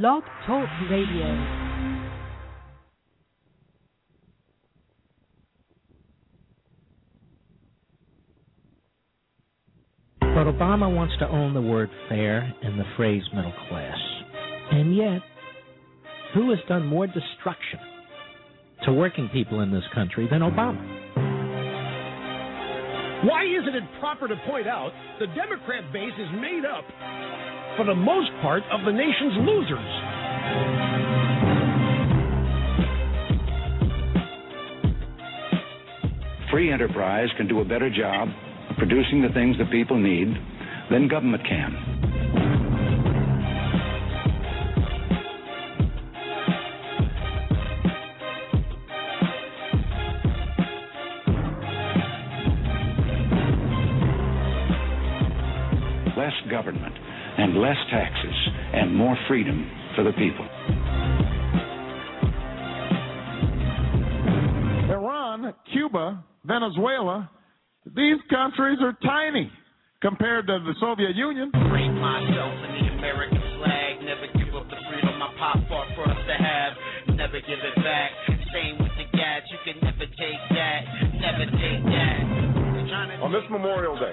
Blog Talk Radio. But Obama wants to own the word fair and the phrase middle class. And yet, who has done more destruction to working people in this country than Obama? Why isn't it proper to point out the Democrat base is made up, for the most part, of the nation's losers? Free enterprise can do a better job producing the things that people need than government can. Less government and less taxes and more freedom for the people. Iran, Cuba, Venezuela, these countries are tiny compared to the Soviet Union. Bring myself in the American flag. Never give up the freedom my pop fought for us to have. Never give it back. Same with the gas. You can never take that. Never take that. On this Memorial Day,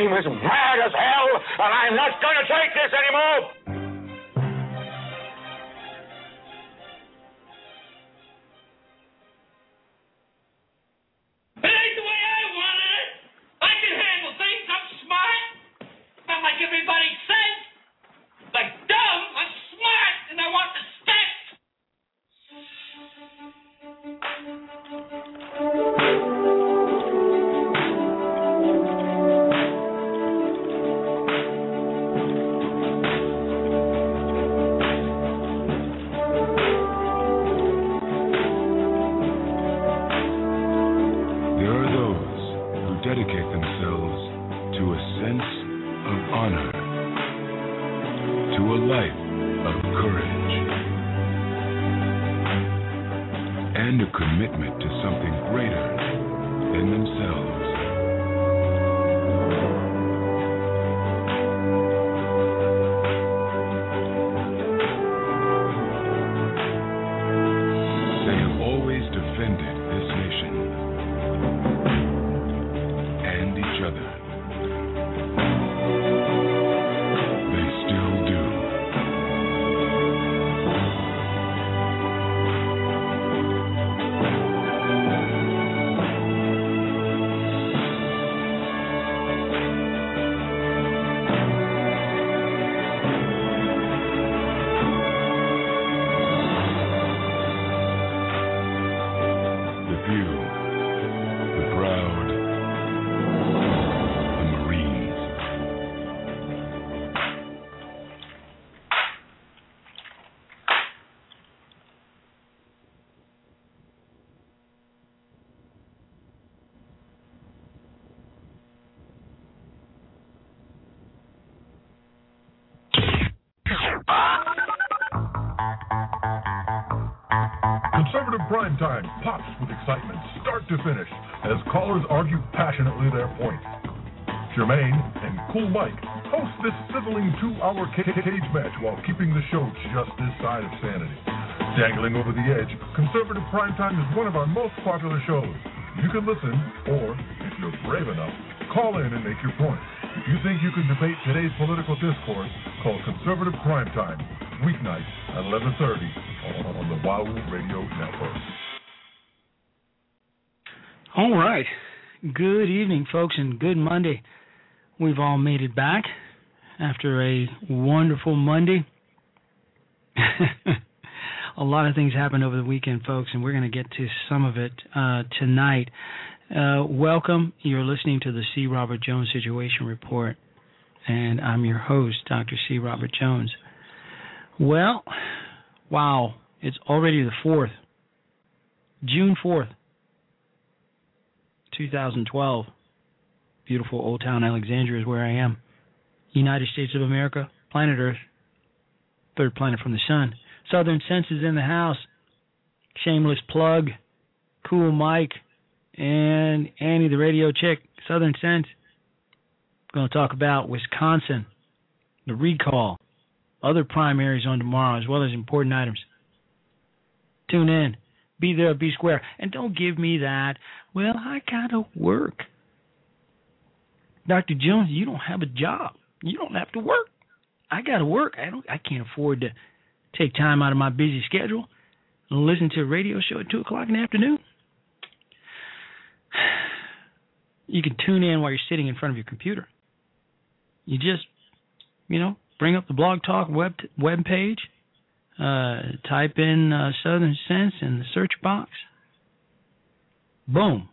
I'm as mad as hell, and I'm not going to take this anymore. Conservative Primetime pops with excitement start to finish as callers argue passionately their points. Jermaine and Cool Mike host this sizzling two-hour cage match while keeping the show just this side of sanity. Dangling over the edge, Conservative Primetime is one of our most popular shows. You can listen, or, if you're brave enough, call in and make your point. If you think you can debate today's political discourse, call Conservative Primetime, weeknights at 1130 on the Wahoo Radio Network. All right. Good evening, folks, and good Monday. We've all made it back after a wonderful Monday. a lot of things happened over the weekend, folks, and we're going to get to some of it uh, tonight. Uh, welcome. You're listening to the C. Robert Jones Situation Report, and I'm your host, Dr. C. Robert Jones. Well, wow, it's already the 4th, June 4th, 2012. Beautiful Old Town Alexandria is where I am. United States of America, planet Earth, third planet from the sun. Southern Sense is in the house. Shameless plug. Cool Mike and Annie the radio chick. Southern Sense. Going to talk about Wisconsin, the recall, other primaries on tomorrow, as well as important items. Tune in. Be there, be square. And don't give me that, well, I got to work. Dr. Jones, you don't have a job. You don't have to work. I got to work. I don't. I can't afford to take time out of my busy schedule and listen to a radio show at two o'clock in the afternoon. You can tune in while you're sitting in front of your computer. You just, you know, bring up the Blog Talk web web page, uh, type in uh, Southern Sense in the search box. Boom,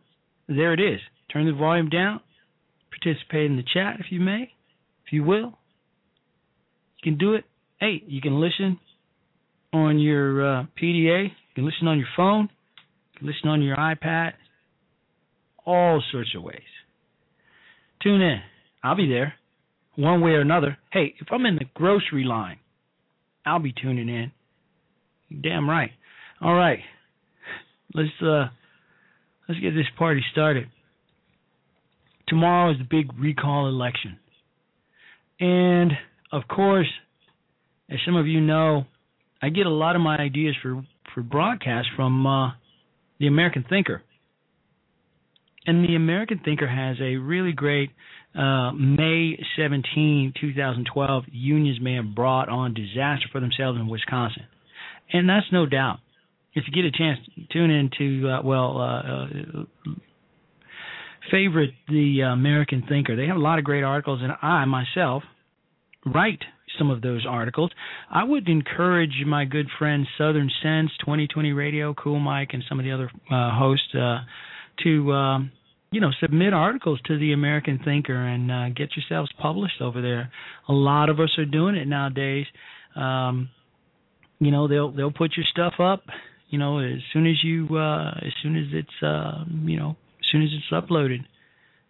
there it is. Turn the volume down. Participate in the chat if you may, if you will. You can do it. Hey, you can listen on your uh, PDA. You can listen on your phone. You can listen on your iPad. All sorts of ways. Tune in. I'll be there, one way or another. Hey, if I'm in the grocery line, I'll be tuning in. Damn right. All right. Let's uh let's get this party started. Tomorrow is the big recall election. And of course, as some of you know, I get a lot of my ideas for for broadcast from uh, the American Thinker. And the American Thinker has a really great uh, May 17, 2012, unions may have brought on disaster for themselves in Wisconsin. And that's no doubt. If you get a chance, to tune in to, uh, well, uh, uh favorite the American Thinker. They have a lot of great articles, and I myself write some of those articles. I would encourage my good friend Southern Sense, 2020 Radio, Cool Mike, and some of the other uh, hosts uh, to um, you know submit articles to the American Thinker and uh, get yourselves published over there. A lot of us are doing it nowadays. Um, you know they'll they'll put your stuff up. You know as soon as you uh, as soon as it's uh, you know as soon as it's uploaded,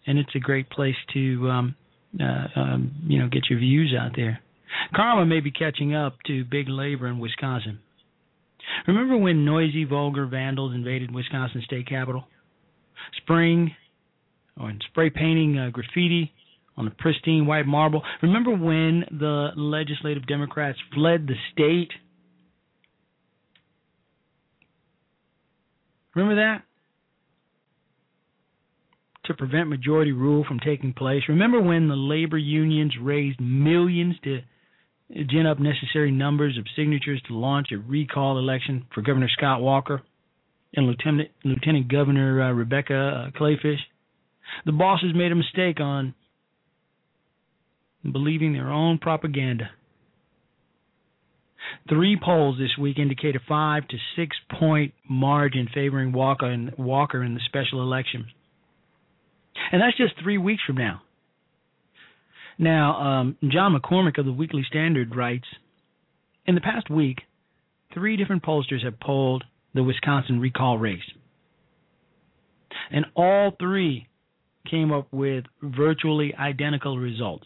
and it's a great place to um, uh, um, you know get your views out there. Karma may be catching up to big labor in Wisconsin. Remember when noisy, vulgar vandals invaded Wisconsin state capitol? Spraying or spray painting uh, graffiti on the pristine white marble. Remember when the legislative Democrats fled the state? Remember that? To prevent majority rule from taking place. Remember when the labor unions raised millions to gin up necessary numbers of signatures to launch a recall election for Governor Scott Walker and Lieutenant Lieutenant Governor uh, Rebecca uh, Kleefisch. The bosses made a mistake on believing their own propaganda. Three polls this week indicate a five to six point margin favoring Walker in, Walker in the special election. And that's just three weeks from now. Now, um, John McCormack of the Weekly Standard writes In the past week, three different pollsters have polled the Wisconsin recall race. And all three came up with virtually identical results.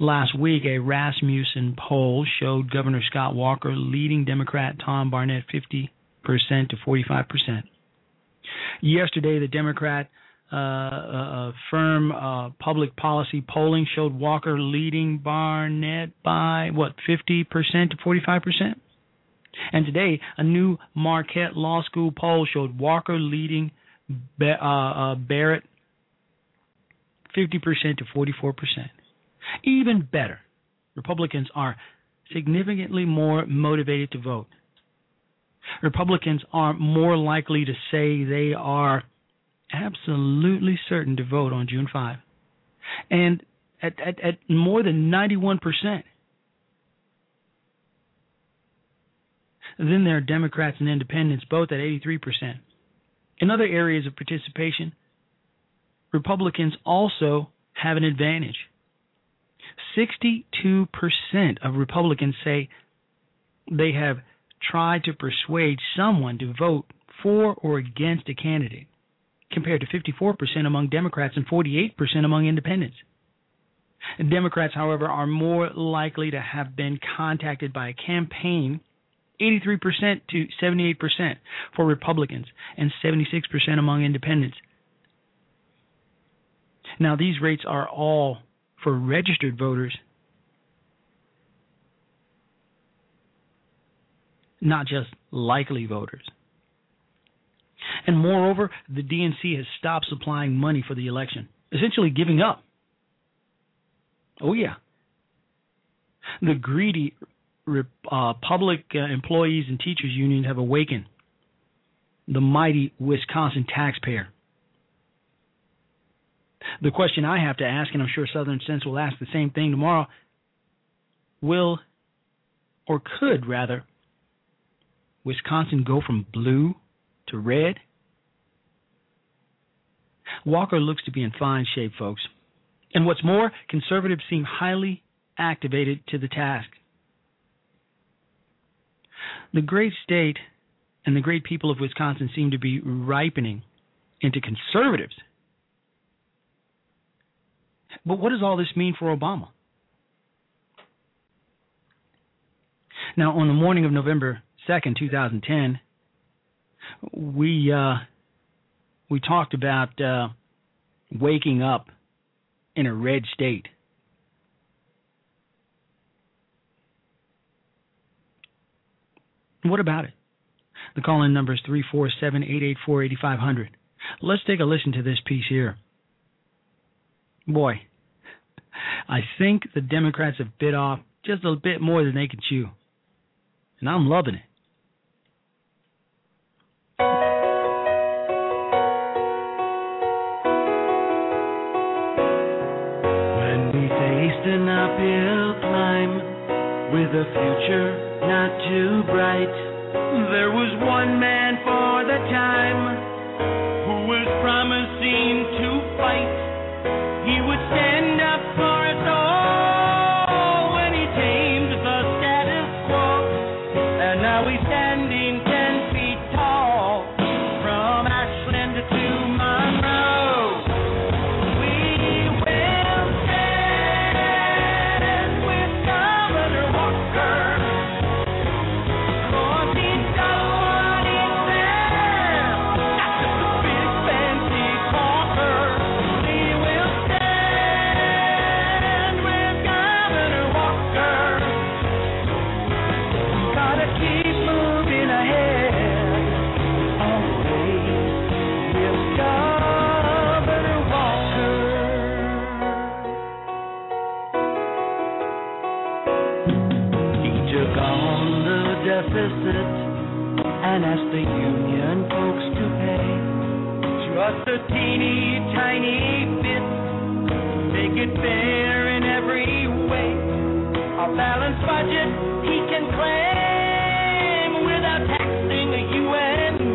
Last week, a Rasmussen poll showed Governor Scott Walker leading Democrat Tom Barrett 50% to 45%. Yesterday, the Democrat uh, uh, firm uh, public policy polling showed Walker leading Barrett by what 50% to 45%. And today, a new Marquette Law School poll showed Walker leading uh, uh, Barrett 50% to 44%. Even better, Republicans are significantly more motivated to vote. Republicans are more likely to say they are absolutely certain to vote on June 5. And at, at, at more than 91%. Then there are Democrats and independents, both at 83%. In other areas of participation, Republicans also have an advantage. 62% of Republicans say they have tried to persuade someone to vote for or against a candidate, compared to 54% among Democrats and 48% among independents. Democrats, however, are more likely to have been contacted by a campaign 83% to 78% for Republicans and 76% among independents. Now, these rates are all for registered voters, not just likely voters. And moreover, the DNC has stopped supplying money for the election, essentially giving up. Oh, yeah. The greedy uh, public uh, employees and teachers union have awakened the mighty Wisconsin taxpayer. The question I have to ask, and I'm sure Southern Sense will ask the same thing tomorrow will, or could rather, Wisconsin go from blue to red? Walker looks to be in fine shape, folks. And what's more, conservatives seem highly activated to the task. The great state and the great people of Wisconsin seem to be ripening into conservatives. But what does all this mean for Obama? Now, on the morning of November 2nd, 2010, we uh, we talked about uh, waking up in a red state. What about it? The call in number is 347 884 8500. Let's take a listen to this piece here. Boy, I think the Democrats have bit off just a bit more than they can chew. And I'm loving it. When we faced an uphill climb with a future not too bright. There was one man for the time who was promising to deficit and ask the union folks to pay just a teeny tiny bit. Make it fair in every way. A balanced budget he can claim without taxing the and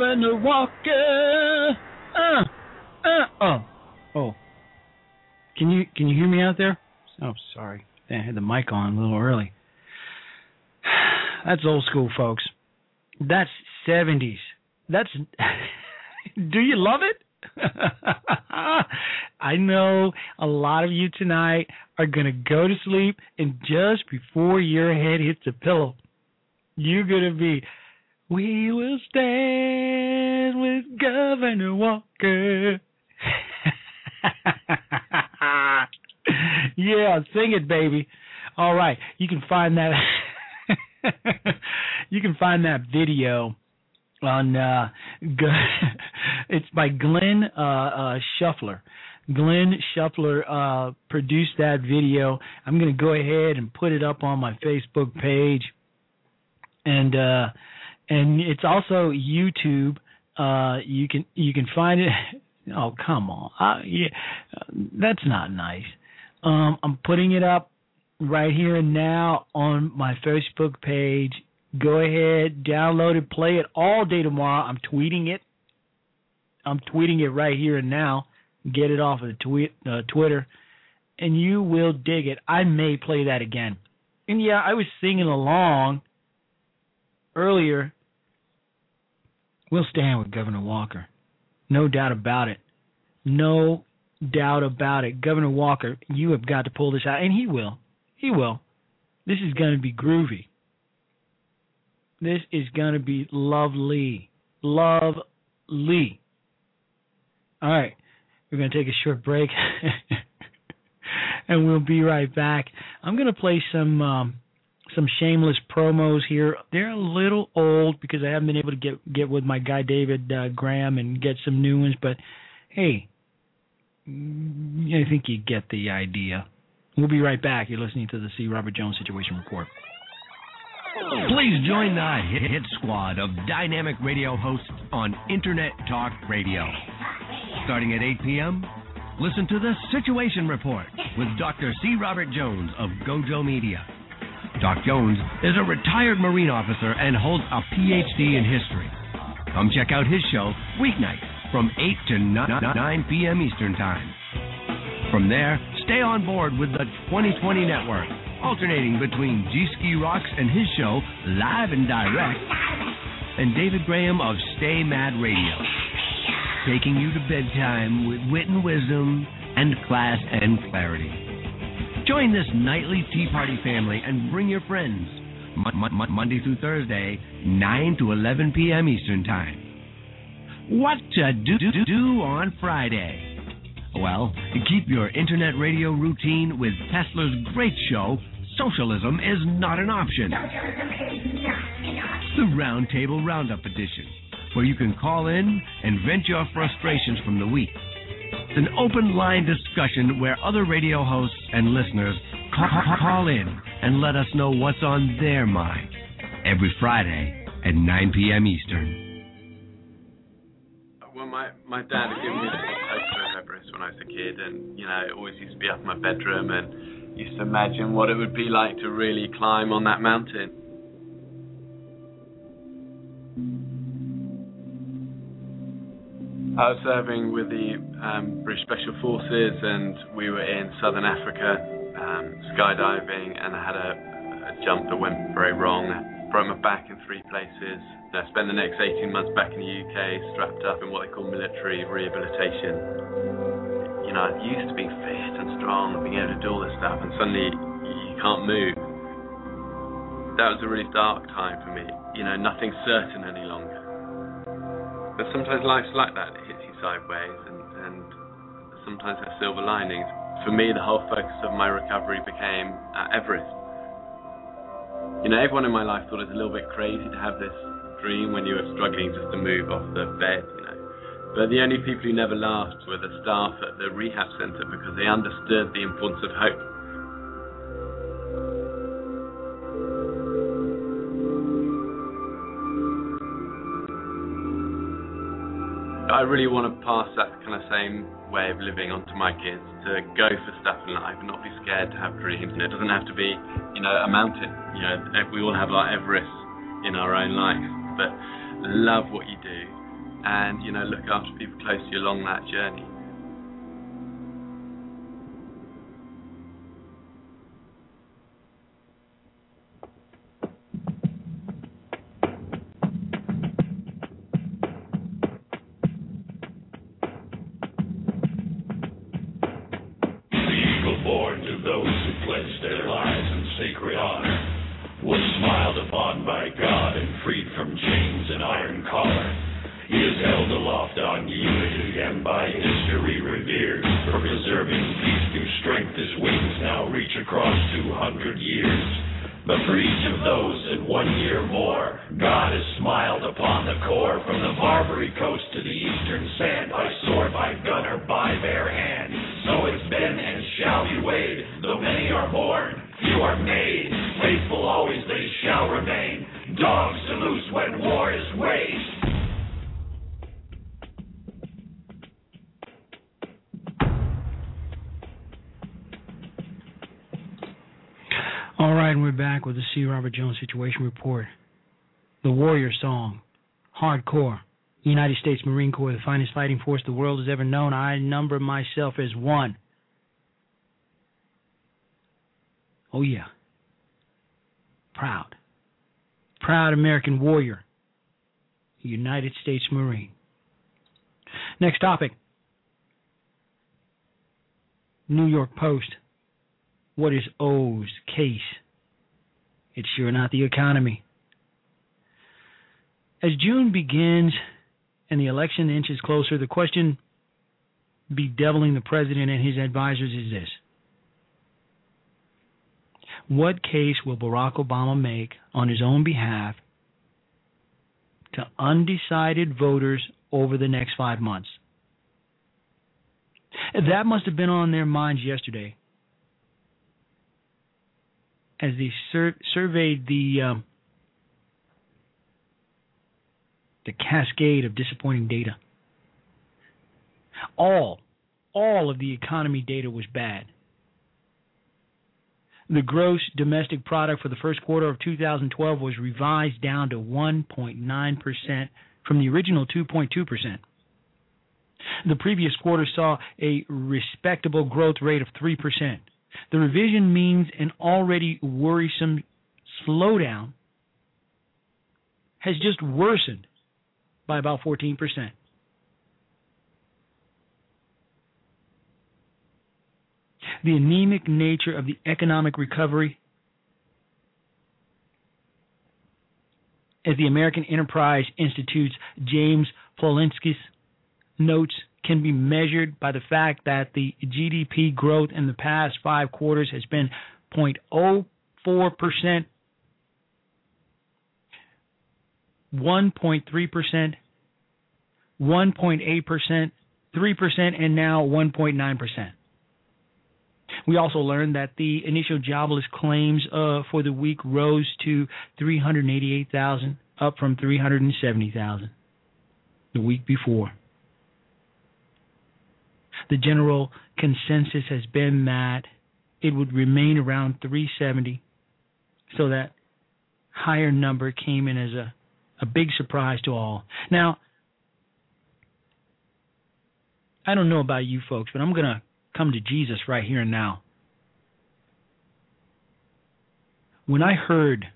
Governor Walker. Uh, uh, oh, oh. Can you can you hear me out there? Oh, sorry. I had the mic on a little early. That's old school, folks. That's 70s. That's. do you love it? I know a lot of you tonight are going to go to sleep, and just before your head hits the pillow, you're going to be, We will stand with Governor Walker. yeah, sing it, baby. All right, you can find that. you can find that video on uh it's by Glenn uh, uh Shuffler. Glenn Shuffler uh produced that video. I'm going to go ahead and put it up on my Facebook page. And uh and it's also YouTube. Uh you can you can find it Oh, come on. Yeah, that's not nice. Um I'm putting it up right here and now on my Facebook page Go ahead, download it, play it all day tomorrow. I'm tweeting it. I'm tweeting it right here and now. Get it off of the tweet, uh, Twitter, and you will dig it. I may play that again. And yeah, I was singing along earlier. We'll stand with Governor Walker. No doubt about it. No doubt about it. Governor Walker, you have got to pull this out, and he will. He will. This is going to be groovy. This is going to be lovely. Lovely. All right. We're going to take a short break. and we'll be right back. I'm going to play some um, some shameless promos here. They're a little old because I haven't been able to get get with my guy David uh, Graham and get some new ones. But hey, I think you get the idea. We'll be right back. You're listening to the C. Robert Jones Situation Report. Please join the hit squad of dynamic radio hosts on Internet Talk Radio. Starting at 8 p.m., listen to the Situation Report with Dr. C. Robert Jones of Gojo Media. Doc Jones is a retired Marine officer and holds a PhD in history. Come check out his show weeknights from 8 to 9 p.m. Eastern Time. From there, stay on board with the 2020 Network alternating between G Ski Rocks and his show, Live and Direct, and David Graham of Stay Mad Radio, taking you to bedtime with wit and wisdom and class and clarity. Join this nightly Tea Party family and bring your friends. Monday through Thursday, 9 to 11 p.m. Eastern Time. What to do, do, do on Friday? Well, keep your internet radio routine with Tesla's great show, Socialism is Not an Option. The Roundtable Roundup Edition, where you can call in and vent your frustrations from the week. It's an open line discussion where other radio hosts and listeners call, call in and let us know what's on their mind every Friday at 9 p.m. Eastern. Well, my, my dad had given me of Everest when I was a kid, and you know, it always used to be up in my bedroom, and used to imagine what it would be like to really climb on that mountain. I was serving with the um, British Special Forces, and we were in southern Africa um, skydiving, and I had a, a jump that went very wrong. I broke my back in three places. I spent the next 18 months back in the UK, strapped up in what they call military rehabilitation. You know, I used to be fit and strong and being able to do all this stuff, and suddenly you can't move. That was a really dark time for me. You know, nothing's certain any longer. But sometimes life's like that; it hits you sideways, and, and sometimes there's silver linings. For me, the whole focus of my recovery became at Everest. You know, everyone in my life thought it was a little bit crazy to have this dream when you were struggling just to move off the bed, you know. But the only people who never laughed were the staff at the rehab centre because they understood the importance of hope. I really want to pass that kind of same way of living onto my kids to go for stuff in life and not be scared to have dreams. And it doesn't have to be, you know, a mountain. You know, eh, we all have our Everest in our own life, but love what you do and, you know, look after people close to you along that journey. Robert Jones Situation Report. The Warrior Song. Hardcore. United States Marine Corps, the finest fighting force the world has ever known. I number myself as one. Oh, yeah. Proud. Proud American warrior. United States Marine. Next topic New York Post. What is O's case? It's sure not the economy. As June begins and the election inches closer, the question bedeviling the president and his advisors is this What case will Barack Obama make on his own behalf to undecided voters over the next five months? That must have been on their minds yesterday as they sur- surveyed the um, the cascade of disappointing data. All all of the economy data was bad. The gross domestic product for the first quarter of 2012 was revised down to 1.9% from the original 2.2%. The previous quarter saw a respectable growth rate of 3%. The revision means an already worrisome slowdown has just worsened by about 14%. The anemic nature of the economic recovery, as the American Enterprise Institute's James Polozinskis notes, can be measured by the fact that the GDP growth in the past five quarters has been 0.04%, 1.3%, 1.8%, 3%, and now 1.9%. We also learned that the initial jobless claims uh, for the week rose to 388,000, up from 370,000 the week before the general consensus has been that it would remain around 370. So that higher number came in as a, a big surprise to all. Now, I don't know about you folks, but I'm going to come to Jesus right here and now. When I heard,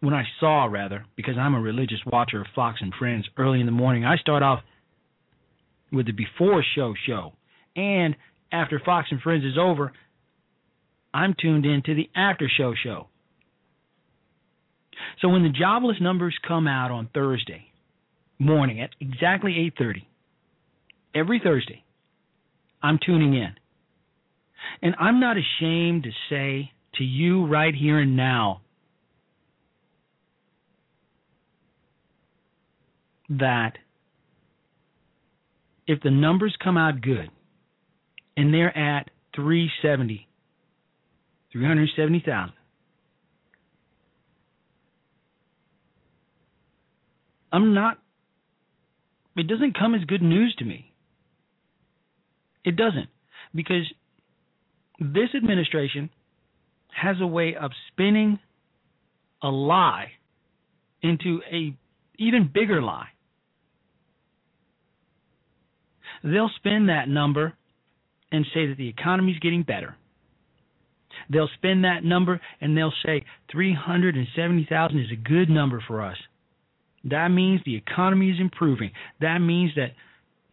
when I saw rather, because I'm a religious watcher of Fox and Friends early in the morning, I start off with the before show show. And after Fox and Friends is over, I'm tuned in to the after show show. So when the jobless numbers come out on Thursday morning at exactly 8:30 every Thursday, I'm tuning in. And I'm not ashamed to say to you right here and now that if the numbers come out good and they're at 370, 370,000, I'm not it doesn't come as good news to me. It doesn't. Because this administration has a way of spinning a lie into a even bigger lie. They'll spin that number and say that the economy is getting better. They'll spin that number and they'll say 370,000 is a good number for us. That means the economy is improving. That means that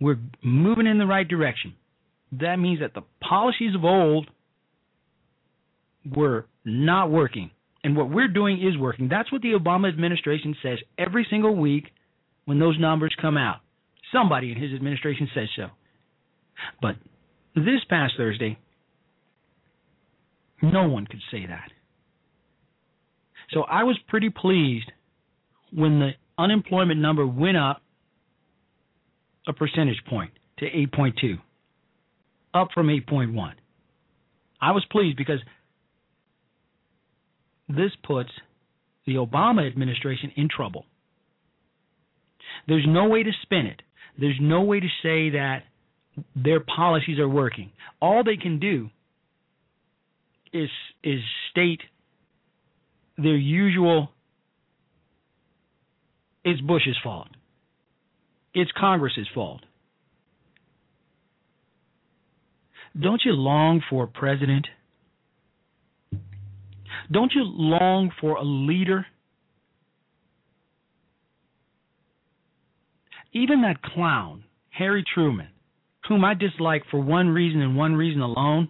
we're moving in the right direction. That means that the policies of old were not working. And what we're doing is working. That's what the Obama administration says every single week when those numbers come out. Somebody in his administration says so. But this past Thursday, no one could say that. So I was pretty pleased when the unemployment number went up a percentage point to 8.2, up from 8.1. I was pleased because this puts the Obama administration in trouble. There's no way to spin it. There's no way to say that their policies are working. All they can do is is state their usual it's Bush's fault. It's Congress's fault. Don't you long for a president? Don't you long for a leader? Even that clown, Harry Truman, whom I dislike for one reason and one reason alone,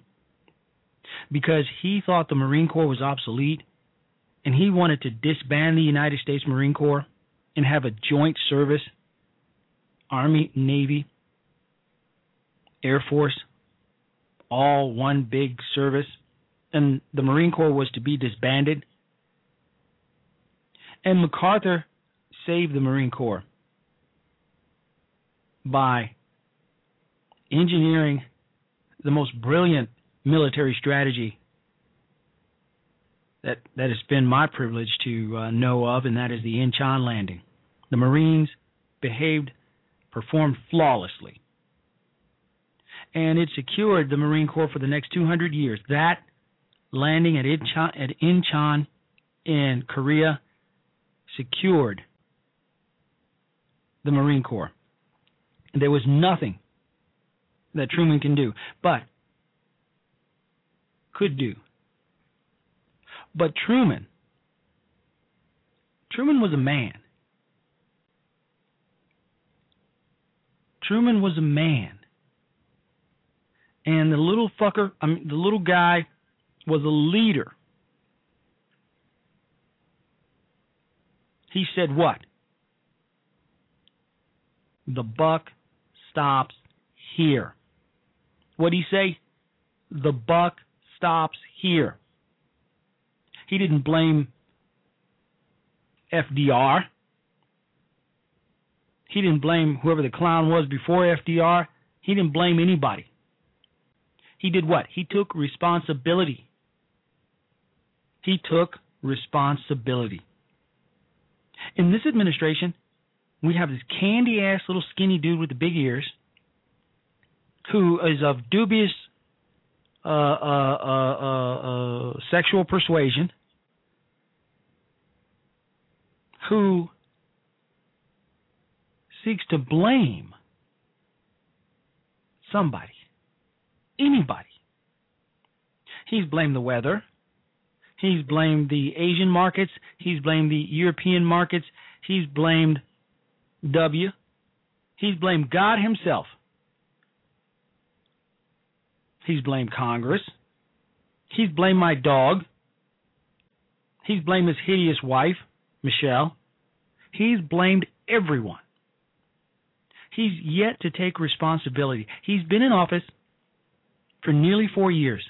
because he thought the Marine Corps was obsolete and he wanted to disband the United States Marine Corps and have a joint service Army, Navy, Air Force, all one big service, and the Marine Corps was to be disbanded. And MacArthur saved the Marine Corps by engineering the most brilliant military strategy that that has been my privilege to uh, know of, and that is the Inchon landing. The Marines behaved, performed flawlessly, and it secured the Marine Corps for the next 200 years. That landing at Inchon, at Inchon in Korea secured the Marine Corps. There was nothing that Truman can do, but could do. But Truman, Truman was a man. Truman was a man. And the little fucker, I mean, the little guy was a leader. He said what? The buck stops here. What'd he say? The buck stops here. He didn't blame FDR. He didn't blame whoever the clown was before FDR. He didn't blame anybody. He did what? He took responsibility. He took responsibility. In this administration, we have this candy ass little skinny dude with the big ears who is of dubious uh, uh, uh, uh, sexual persuasion, who seeks to blame somebody, anybody. He's blamed the weather. He's blamed the Asian markets. He's blamed the European markets. He's blamed W. He's blamed God Himself. He's blamed Congress. He's blamed my dog. He's blamed his hideous wife, Michelle. He's blamed everyone. He's yet to take responsibility. He's been in office for nearly four years.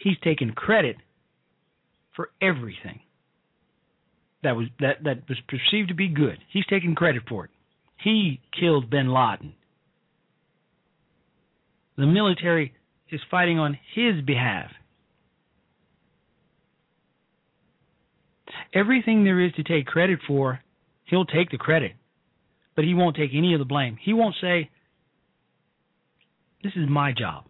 He's taken credit for everything that was that, that was perceived to be good. He's taken credit for it. He killed bin Laden. The military is fighting on his behalf. Everything there is to take credit for, he'll take the credit. but he won't take any of the blame. He won't say, This is my job.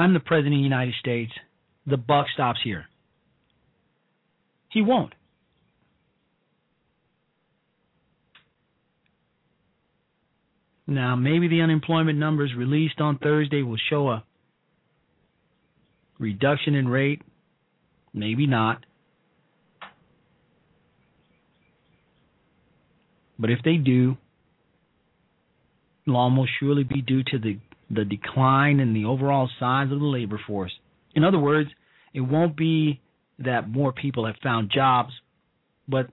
I'm the President of the United States. The buck stops here. He won't. Now, maybe the unemployment numbers released on Thursday will show a reduction in rate. Maybe not. But if they do, it'll almost surely be due to the, the decline in the overall size of the labor force. In other words, it won't be that more people have found jobs, but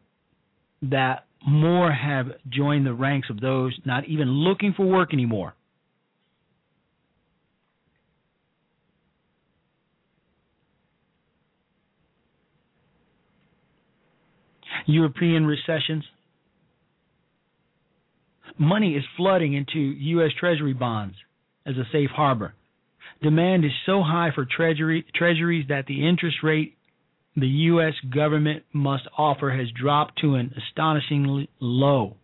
that more have joined the ranks of those not even looking for work anymore. European recessions. Money is flooding into U.S. Treasury bonds as a safe harbor. Demand is so high for treasury, treasuries that the interest rate the U.S. government must offer has dropped to an astonishingly low.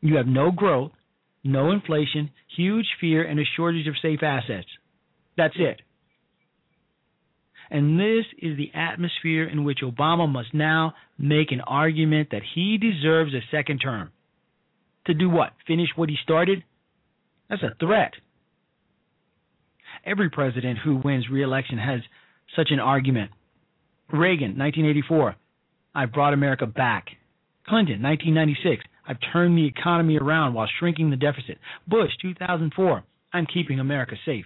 You have no growth, no inflation, huge fear, and a shortage of safe assets. That's it. And this is the atmosphere in which Obama must now make an argument that he deserves a second term. To do what? Finish what he started? That's a threat. Every president who wins re-election has such an argument. Reagan, 1984, I've brought America back. Clinton, 1996, I've turned the economy around while shrinking the deficit. Bush, 2004, I'm keeping America safe.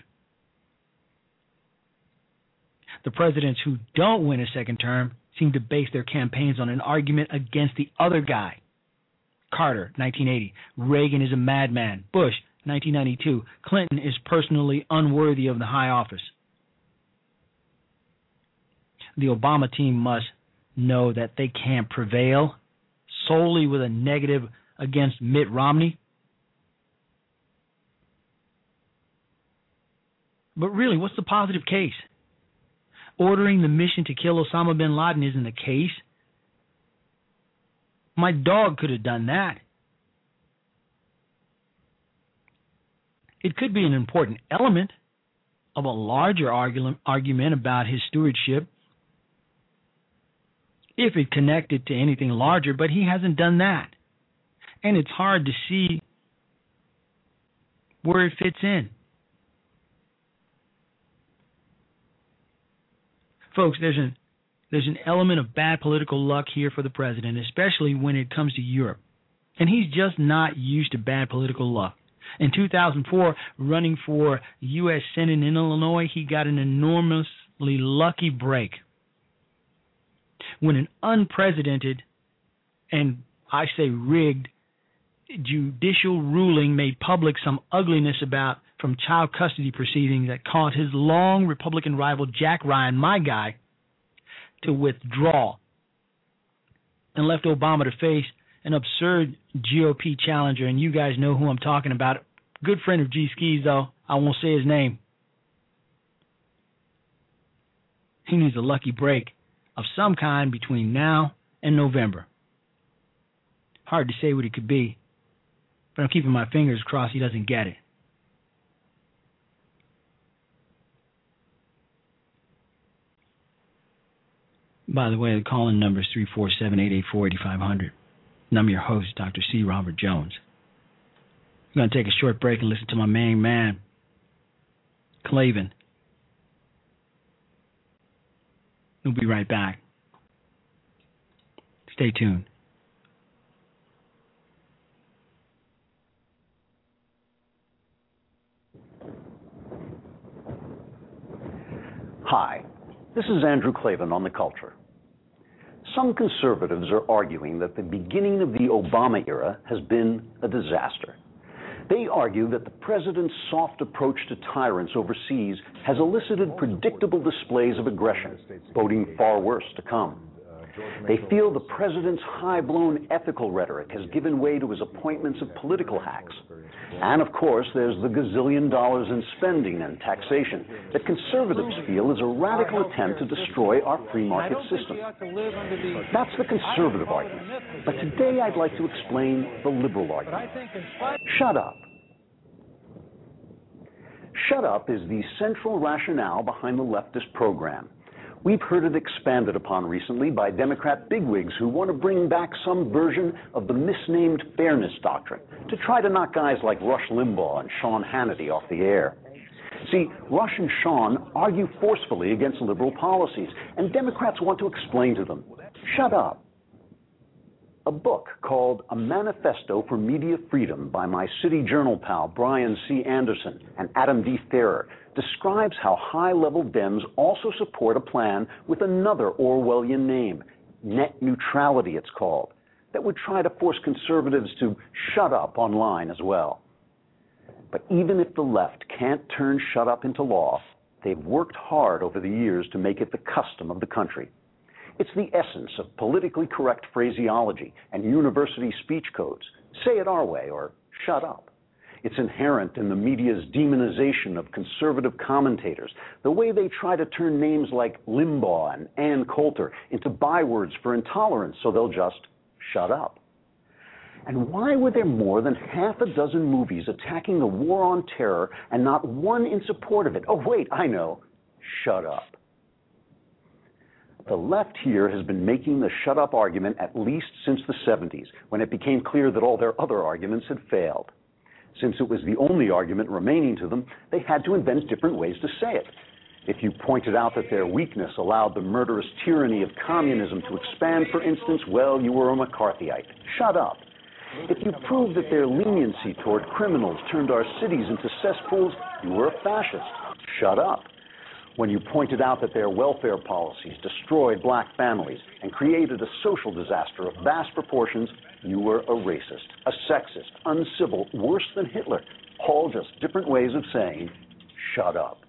The presidents who don't win a second term seem to base their campaigns on an argument against the other guy. Carter, 1980, Reagan is a madman. Bush, 1992, Clinton is personally unworthy of the high office the Obama team must know that they can't prevail solely with a negative against Mitt Romney. But really, what's the positive case? Ordering the mission to kill Osama bin Laden isn't the case. My dog could have done that. It could be an important element of a larger argument, about his stewardship if it connected to anything larger, but he hasn't done that. And it's hard to see where it fits in. Folks, there's an there's an element of bad political luck here for the president, especially when it comes to Europe. And he's just not used to bad political luck. In 2004, running for U.S. Senate in Illinois, he got an enormously lucky break when an unprecedented and I say rigged judicial ruling made public some ugliness about from child custody proceedings that caused his long Republican rival Jack Ryan, my guy, to withdraw and left Obama to face an absurd GOP challenger. And you guys know who I'm talking about. Good friend of G Skis, though. I won't say his name. He needs a lucky break of some kind between now and November. Hard to say what it could be, but I'm keeping my fingers crossed he doesn't get it. By the way, the call-in number is 347-884-8500. And I'm your host, Dr. C. Robert Jones. I'm going to take a short break and listen to my main man, Klavan. We'll be right back. Stay tuned. Hi, this is Andrew Klavan on The Culture. Some conservatives are arguing that the beginning of the Obama era has been a disaster. They argue that the president's soft approach to tyrants overseas has elicited predictable displays of aggression, boding far worse to come. They feel the president's high blown ethical rhetoric has given way to his appointments of political hacks. And of course, there's the gazillion dollars in spending and taxation that conservatives feel is a radical attempt to destroy our free market system. That's the conservative argument. But today I'd like to explain the liberal argument. Shut up. Shut up is the central rationale behind the leftist program. We've heard it expanded upon recently by Democrat bigwigs who want to bring back some version of the misnamed fairness doctrine to try to knock guys like Rush Limbaugh and Sean Hannity off the air. See, Rush and Sean argue forcefully against liberal policies, and Democrats want to explain to them shut up. A book called A Manifesto for Media Freedom by my City Journal pal Brian C. Anderson and Adam D. Thierer describes how high level Dems also support a plan with another Orwellian name, net neutrality, it's called, that would try to force conservatives to shut up online as well. But even if the left can't turn shut up into law, they've worked hard over the years to make it the custom of the country. It's the essence of politically correct phraseology and university speech codes. Say it our way or shut up. It's inherent in the media's demonization of conservative commentators, the way they try to turn names like Limbaugh and Ann Coulter into bywords for intolerance so they'll just shut up. And why were there more than half a dozen movies attacking the war on terror and not one in support of it? Oh, wait, I know. Shut up. The left here has been making the shut up argument at least since the 70s, when it became clear that all their other arguments had failed. Since it was the only argument remaining to them, they had to invent different ways to say it. If you pointed out that their weakness allowed the murderous tyranny of communism to expand, for instance, well, you were a McCarthyite. Shut up. If you proved that their leniency toward criminals turned our cities into cesspools, you were a fascist. Shut up when you pointed out that their welfare policies destroyed black families and created a social disaster of vast proportions, you were a racist, a sexist, uncivil, worse than Hitler. All just different ways of saying, shut up.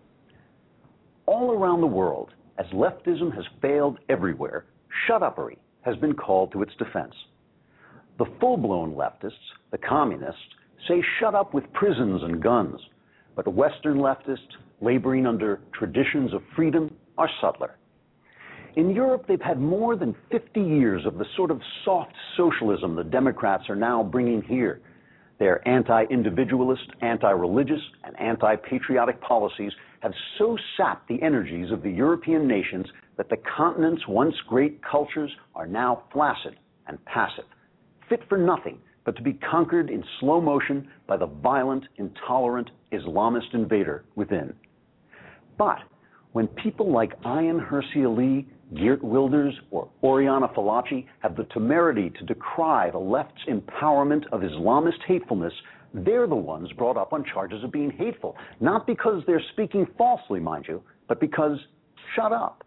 All around the world, as leftism has failed everywhere, shut upery has been called to its defense. The full blown leftists, the communists, say shut up with prisons and guns. But the Western leftists, laboring under traditions of freedom are subtler. In Europe, they've had more than 50 years of the sort of soft socialism the Democrats are now bringing here. Their anti individualist, anti religious, and anti patriotic policies have so sapped the energies of the European nations that the continent's once great cultures are now flaccid and passive, fit for nothing but to be conquered in slow motion by the violent, intolerant Islamist invader within. But when people like Ayaan Hirsi Ali, Geert Wilders, or Oriana Fallaci have the temerity to decry the left's empowerment of Islamist hatefulness, they're the ones brought up on charges of being hateful. Not because they're speaking falsely, mind you, but because shut up.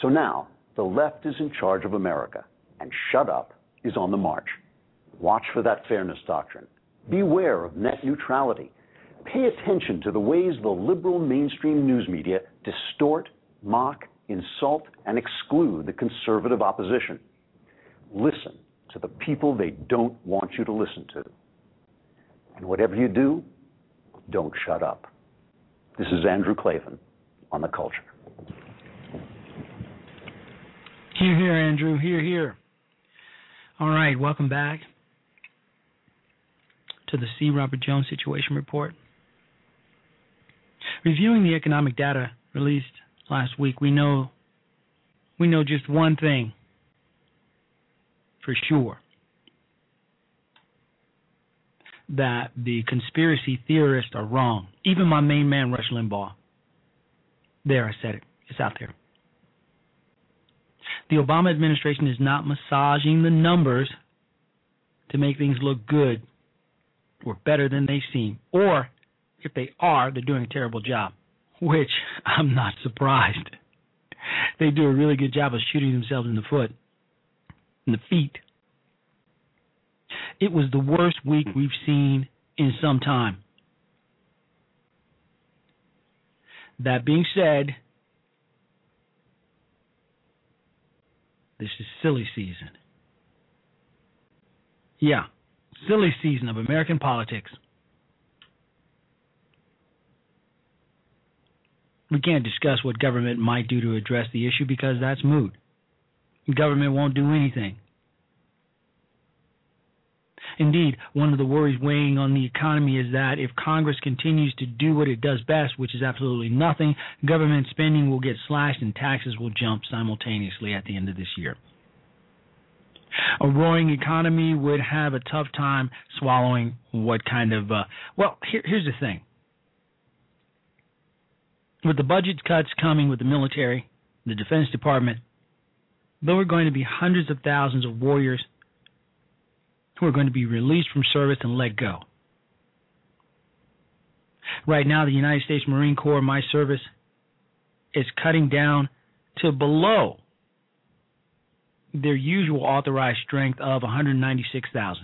So now, the left is in charge of America, and shut up is on the march. Watch for that fairness doctrine. Beware of net neutrality Pay attention to the ways the liberal mainstream news media distort, mock, insult, and exclude the conservative opposition. Listen to the people they don't want you to listen to. And whatever you do, don't shut up. This is Andrew Klavan on the culture. Here, here, Andrew. Here, here. All right, welcome back to the C. Robert Jones Situation Report. Reviewing the economic data released last week, we know we know just one thing for sure. That the conspiracy theorists are wrong. Even my main man, Rush Limbaugh. There, I said it. It's out there. The Obama administration is not massaging the numbers to make things look good or better than they seem, or if they are, they're doing a terrible job, which I'm not surprised. They do a really good job of shooting themselves in the foot, in the feet. It was the worst week we've seen in some time. That being said, This is silly season. Yeah, silly season of American politics. We can't discuss what government might do to address the issue because that's moot. Government won't do anything. Indeed, one of the worries weighing on the economy is that if Congress continues to do what it does best, which is absolutely nothing, government spending will get slashed and taxes will jump simultaneously at the end of this year. A roaring economy would have a tough time swallowing what kind of. Uh, well, here, here's the thing. With the budget cuts coming with the military, the Defense Department, there are going to be hundreds of thousands of warriors who are going to be released from service and let go. Right now, the United States Marine Corps, my service, is cutting down to below their usual authorized strength of 196,000.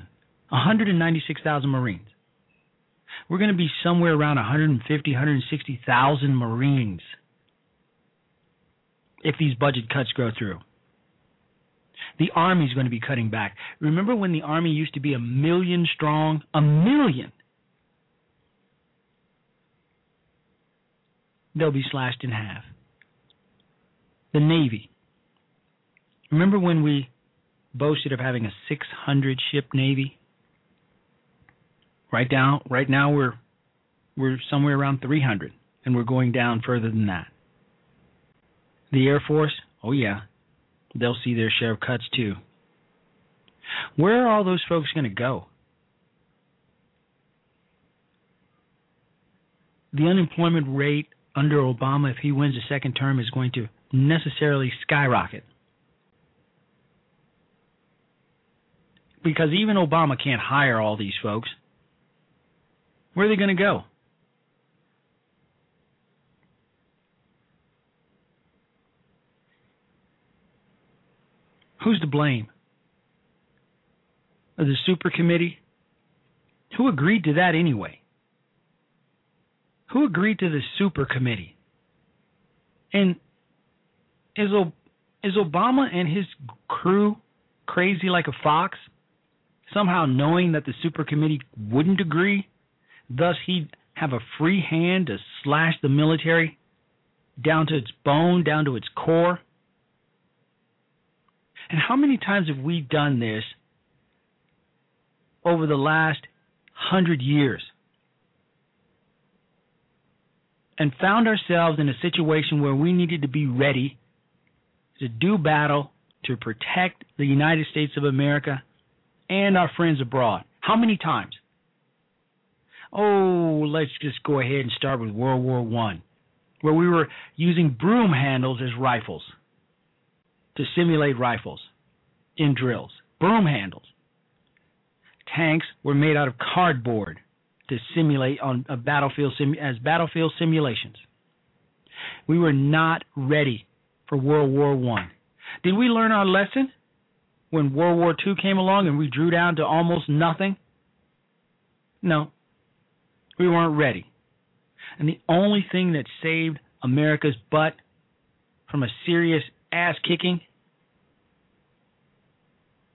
196,000 Marines. We're going to be somewhere around 150, 160,000 Marines if these budget cuts go through. The Army's going to be cutting back. Remember when the Army used to be a million strong? A million. They'll be slashed in half. The Navy. Remember when we boasted of having a 600 ship Navy? Right now, right now we're we're somewhere around 300, and we're going down further than that. The Air Force, oh yeah, they'll see their share of cuts too. Where are all those folks going to go? The unemployment rate under Obama, if he wins a second term, is going to necessarily skyrocket. Because even Obama can't hire all these folks. Where are they going to go? Who's to blame? The super committee? Who agreed to that anyway? Who agreed to the super committee? And is, is Obama and his crew crazy like a fox? Somehow knowing that the super committee wouldn't agree, thus he'd have a free hand to slash the military down to its bone, down to its core? And how many times have we done this over the last hundred years? And found ourselves in a situation where we needed to be ready to do battle to protect the United States of America and our friends abroad. How many times? Oh, let's just go ahead and start with World War One, where we were using broom handles as rifles to simulate rifles in drills, broom handles. Tanks were made out of cardboard to simulate on a battlefield sim- as battlefield simulations. We were not ready for World War One. Did we learn our lesson when World War II came along and we drew down to almost nothing? No, we weren't ready. And the only thing that saved America's butt from a serious ass kicking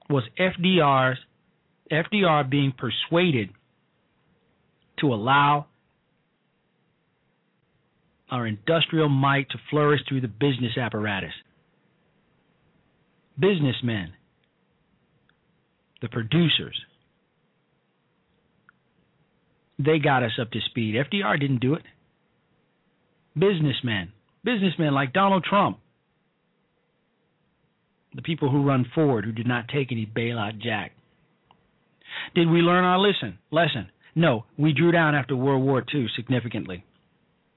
was FDR's FDR being persuaded to allow our industrial might to flourish through the business apparatus. Businessmen, the producers, they got us up to speed. FDR didn't do it. Businessmen, businessmen like Donald Trump, the people who run Ford who did not take any bailout jack. Did we learn our lesson? Lesson? No, we drew down after World War II significantly.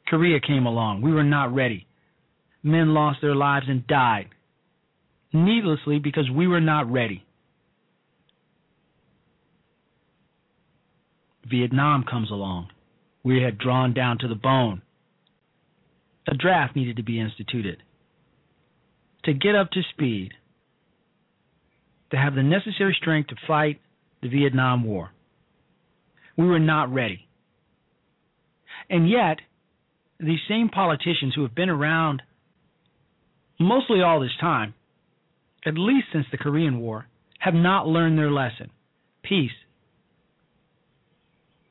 Korea came along. We were not ready. Men lost their lives and died needlessly because we were not ready. Vietnam comes along. We had drawn down to the bone. A draft needed to be instituted. To get up to speed, to have the necessary strength to fight the Vietnam War. We were not ready. And yet, these same politicians who have been around mostly all this time at least since the Korean War, have not learned their lesson. Peace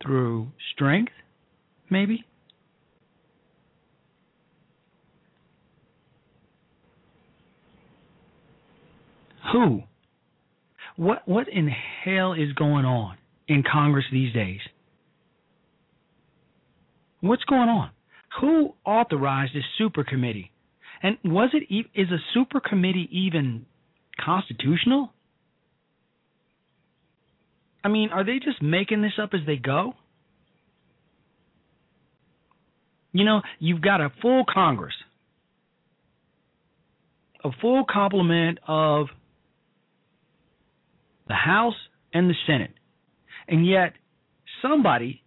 through strength, maybe? Who? What what in hell is going on in Congress these days? What's going on? Who authorized this super committee? And was it is a super committee even constitutional? I mean, are they just making this up as they go? You know, you've got a full Congress, a full complement of the House and the Senate. And yet, somebody,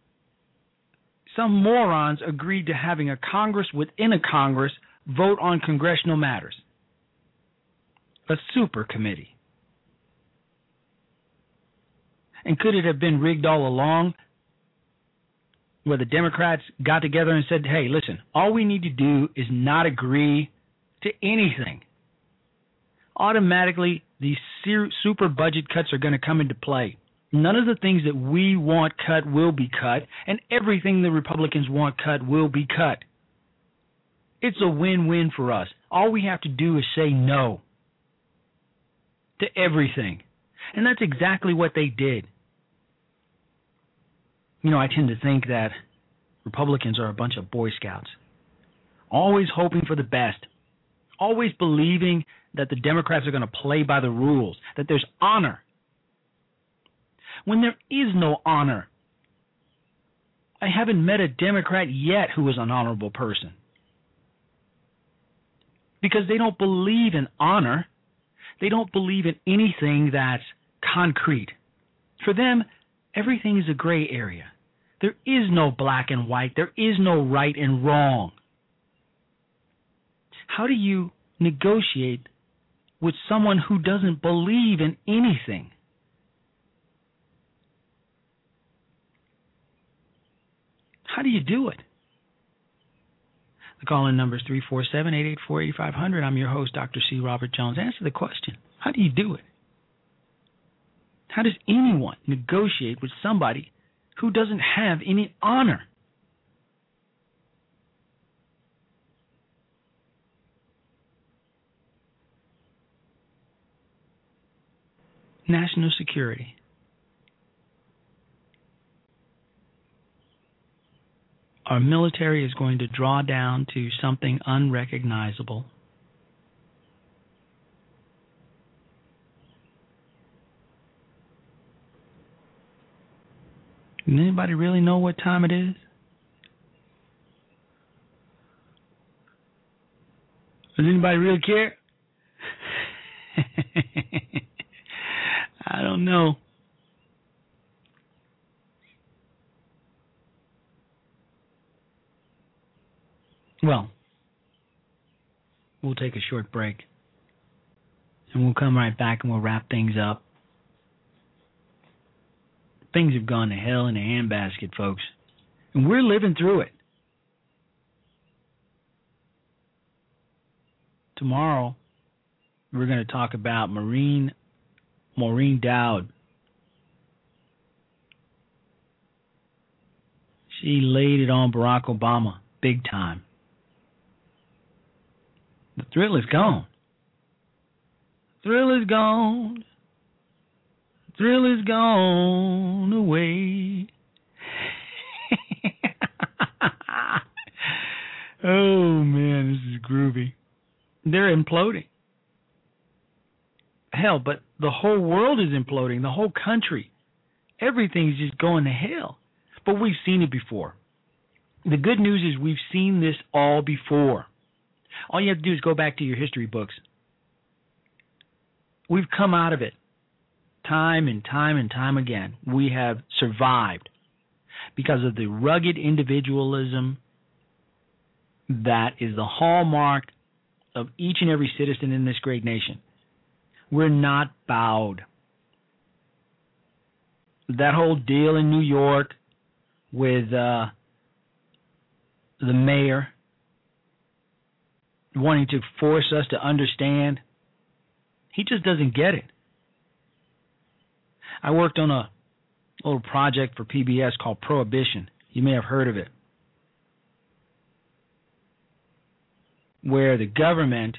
some morons agreed to having a Congress within a Congress vote on congressional matters. A super committee. And could it have been rigged all along? Where the Democrats got together and said, hey, listen, all we need to do is not agree to anything. Automatically, these super budget cuts are going to come into play. None of the things that we want cut will be cut, and everything the Republicans want cut will be cut. It's a win win for us. All we have to do is say no to everything. And that's exactly what they did. You know, I tend to think that Republicans are a bunch of Boy Scouts, always hoping for the best, always believing that the Democrats are going to play by the rules, that there's honor. When there is no honor, I haven't met a Democrat yet who is an honorable person. Because they don't believe in honor. They don't believe in anything that's concrete. For them, everything is a gray area. There is no black and white. There is no right and wrong. How do you negotiate with someone who doesn't believe in anything? How do you do it? The call in number is 347 884 8500. I'm your host, Dr. C. Robert Jones. Answer the question How do you do it? How does anyone negotiate with somebody who doesn't have any honor? National security. Our military is going to draw down to something unrecognizable. Does anybody really know what time it is? Does anybody really care? I don't know. Well, we'll take a short break. And we'll come right back and we'll wrap things up. Things have gone to hell in a handbasket, folks. And we're living through it. Tomorrow, we're going to talk about Marine Maureen Dowd. She laid it on Barack Obama big time. The thrill is gone. Thrill is gone. Thrill is gone away. oh man, this is groovy. They're imploding. Hell, but the whole world is imploding, the whole country. Everything's just going to hell. But we've seen it before. The good news is we've seen this all before. All you have to do is go back to your history books. We've come out of it time and time and time again. We have survived because of the rugged individualism that is the hallmark of each and every citizen in this great nation. We're not bowed. That whole deal in New York with uh, the mayor wanting to force us to understand He just doesn't get it. I worked on a little project for PBS called Prohibition. You may have heard of it. Where the government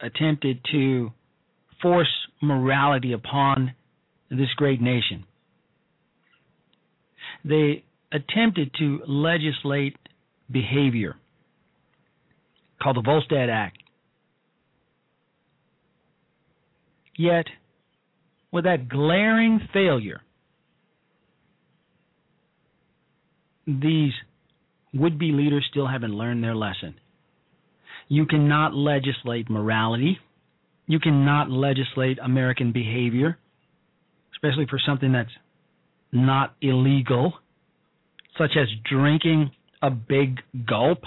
attempted to force morality upon this great nation. They attempted to legislate behavior called the Volstead Act. Yet, with that glaring failure, these would be leaders still haven't learned their lesson. You cannot legislate morality. You cannot legislate American behavior, especially for something that's not illegal, such as drinking a big gulp.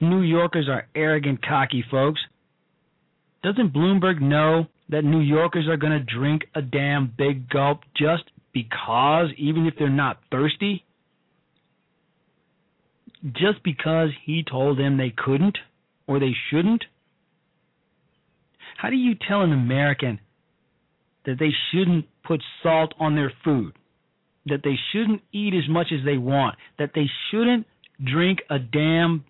New Yorkers are arrogant, cocky folks. Doesn't Bloomberg know that New Yorkers are going to drink a damn big gulp just because, even if they're not thirsty? Just because he told them they couldn't or they shouldn't? How do you tell an American that they shouldn't put salt on their food? That they shouldn't eat as much as they want? That they shouldn't drink a damn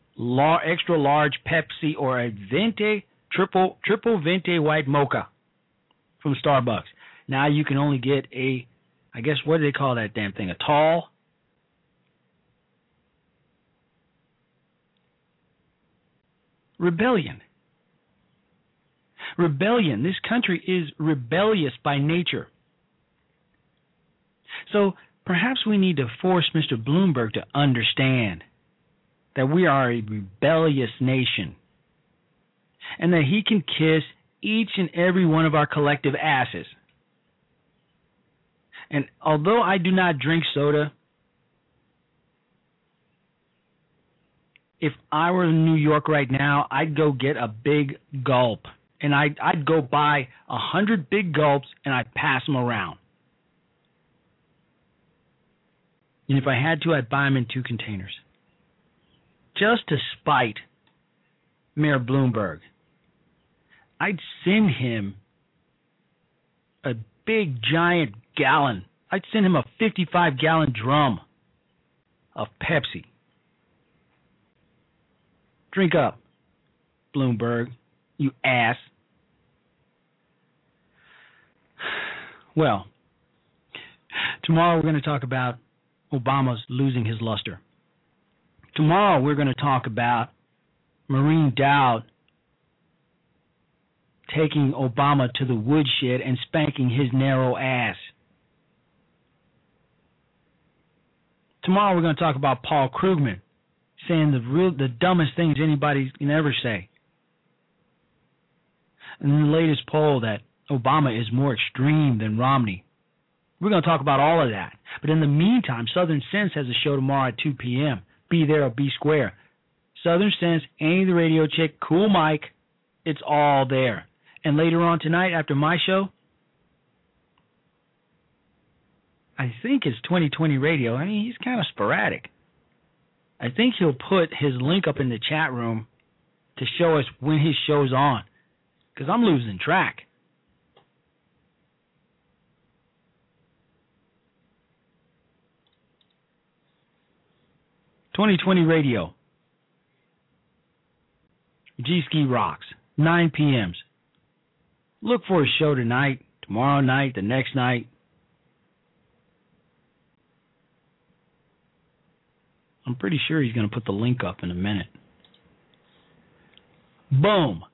extra large Pepsi or a Venti triple triple Venti white mocha from Starbucks. Now you can only get a I guess what do they call that damn thing? A tall rebellion. Rebellion. This country is rebellious by nature. So perhaps we need to force Mr. Bloomberg to understand that we are a rebellious nation and that he can kiss each and every one of our collective asses. And although I do not drink soda, if I were in New York right now, I'd go get a big gulp. And I'd, I'd go buy a hundred big gulps and I'd pass them around. And if I had to, I'd buy them in two containers. Just to spite Mayor Bloomberg. I'd send him a big giant gallon. I'd send him a 55 gallon drum of Pepsi. Drink up, Bloomberg, you ass. Well, tomorrow we're going to talk about Obama's losing his luster. Tomorrow we're going to talk about Maureen Dowd taking Obama to the woodshed and spanking his narrow ass. Tomorrow we're going to talk about Paul Krugman saying the real the dumbest things anybody can ever say. And the latest poll that Obama is more extreme than Romney. We're going to talk about all of that. But in the meantime, Southern Sense has a show tomorrow at 2 p.m. Be there or be square. Southern Sense, Annie the Radio Chick, Cool Mike, it's all there. And later on tonight, after my show, I think it's 2020 Radio. I mean, he's kind of sporadic. I think he'll put his link up in the chat room to show us when his show's on. Because I'm losing track. Twenty twenty radio. G Ski Rocks. Nine PMs. Look for a show tonight, tomorrow night, the next night. I'm pretty sure he's going to put the link up in a minute. Boom.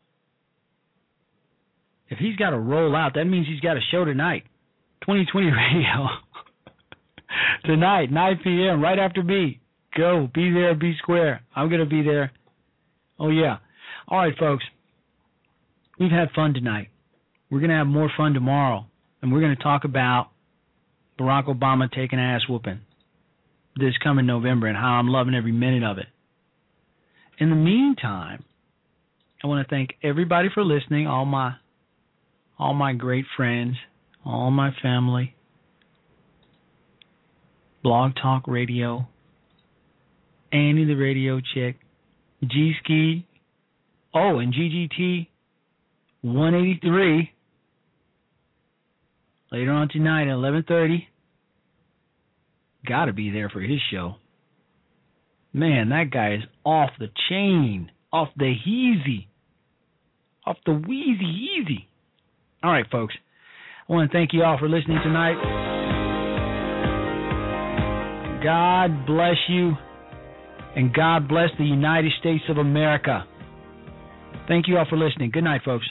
If he's got to roll out, that means he's got a show tonight. 2020 radio. tonight, 9 p.m., right after me. Go. Be there, be square. I'm going to be there. Oh, yeah. All right, folks. We've had fun tonight. We're going to have more fun tomorrow. And we're going to talk about Barack Obama taking ass whooping this coming November and how I'm loving every minute of it. In the meantime, I want to thank everybody for listening, all my all my great friends, all my family, Blog Talk Radio, Annie the Radio Chick, G Ski, oh, and GGT 183 later on tonight at 11:30. Got to be there for his show. Man, that guy is off the chain, off the heezy, off the wheezy easy. All right, folks. I want to thank you all for listening tonight. God bless you, and God bless the United States of America. Thank you all for listening. Good night, folks.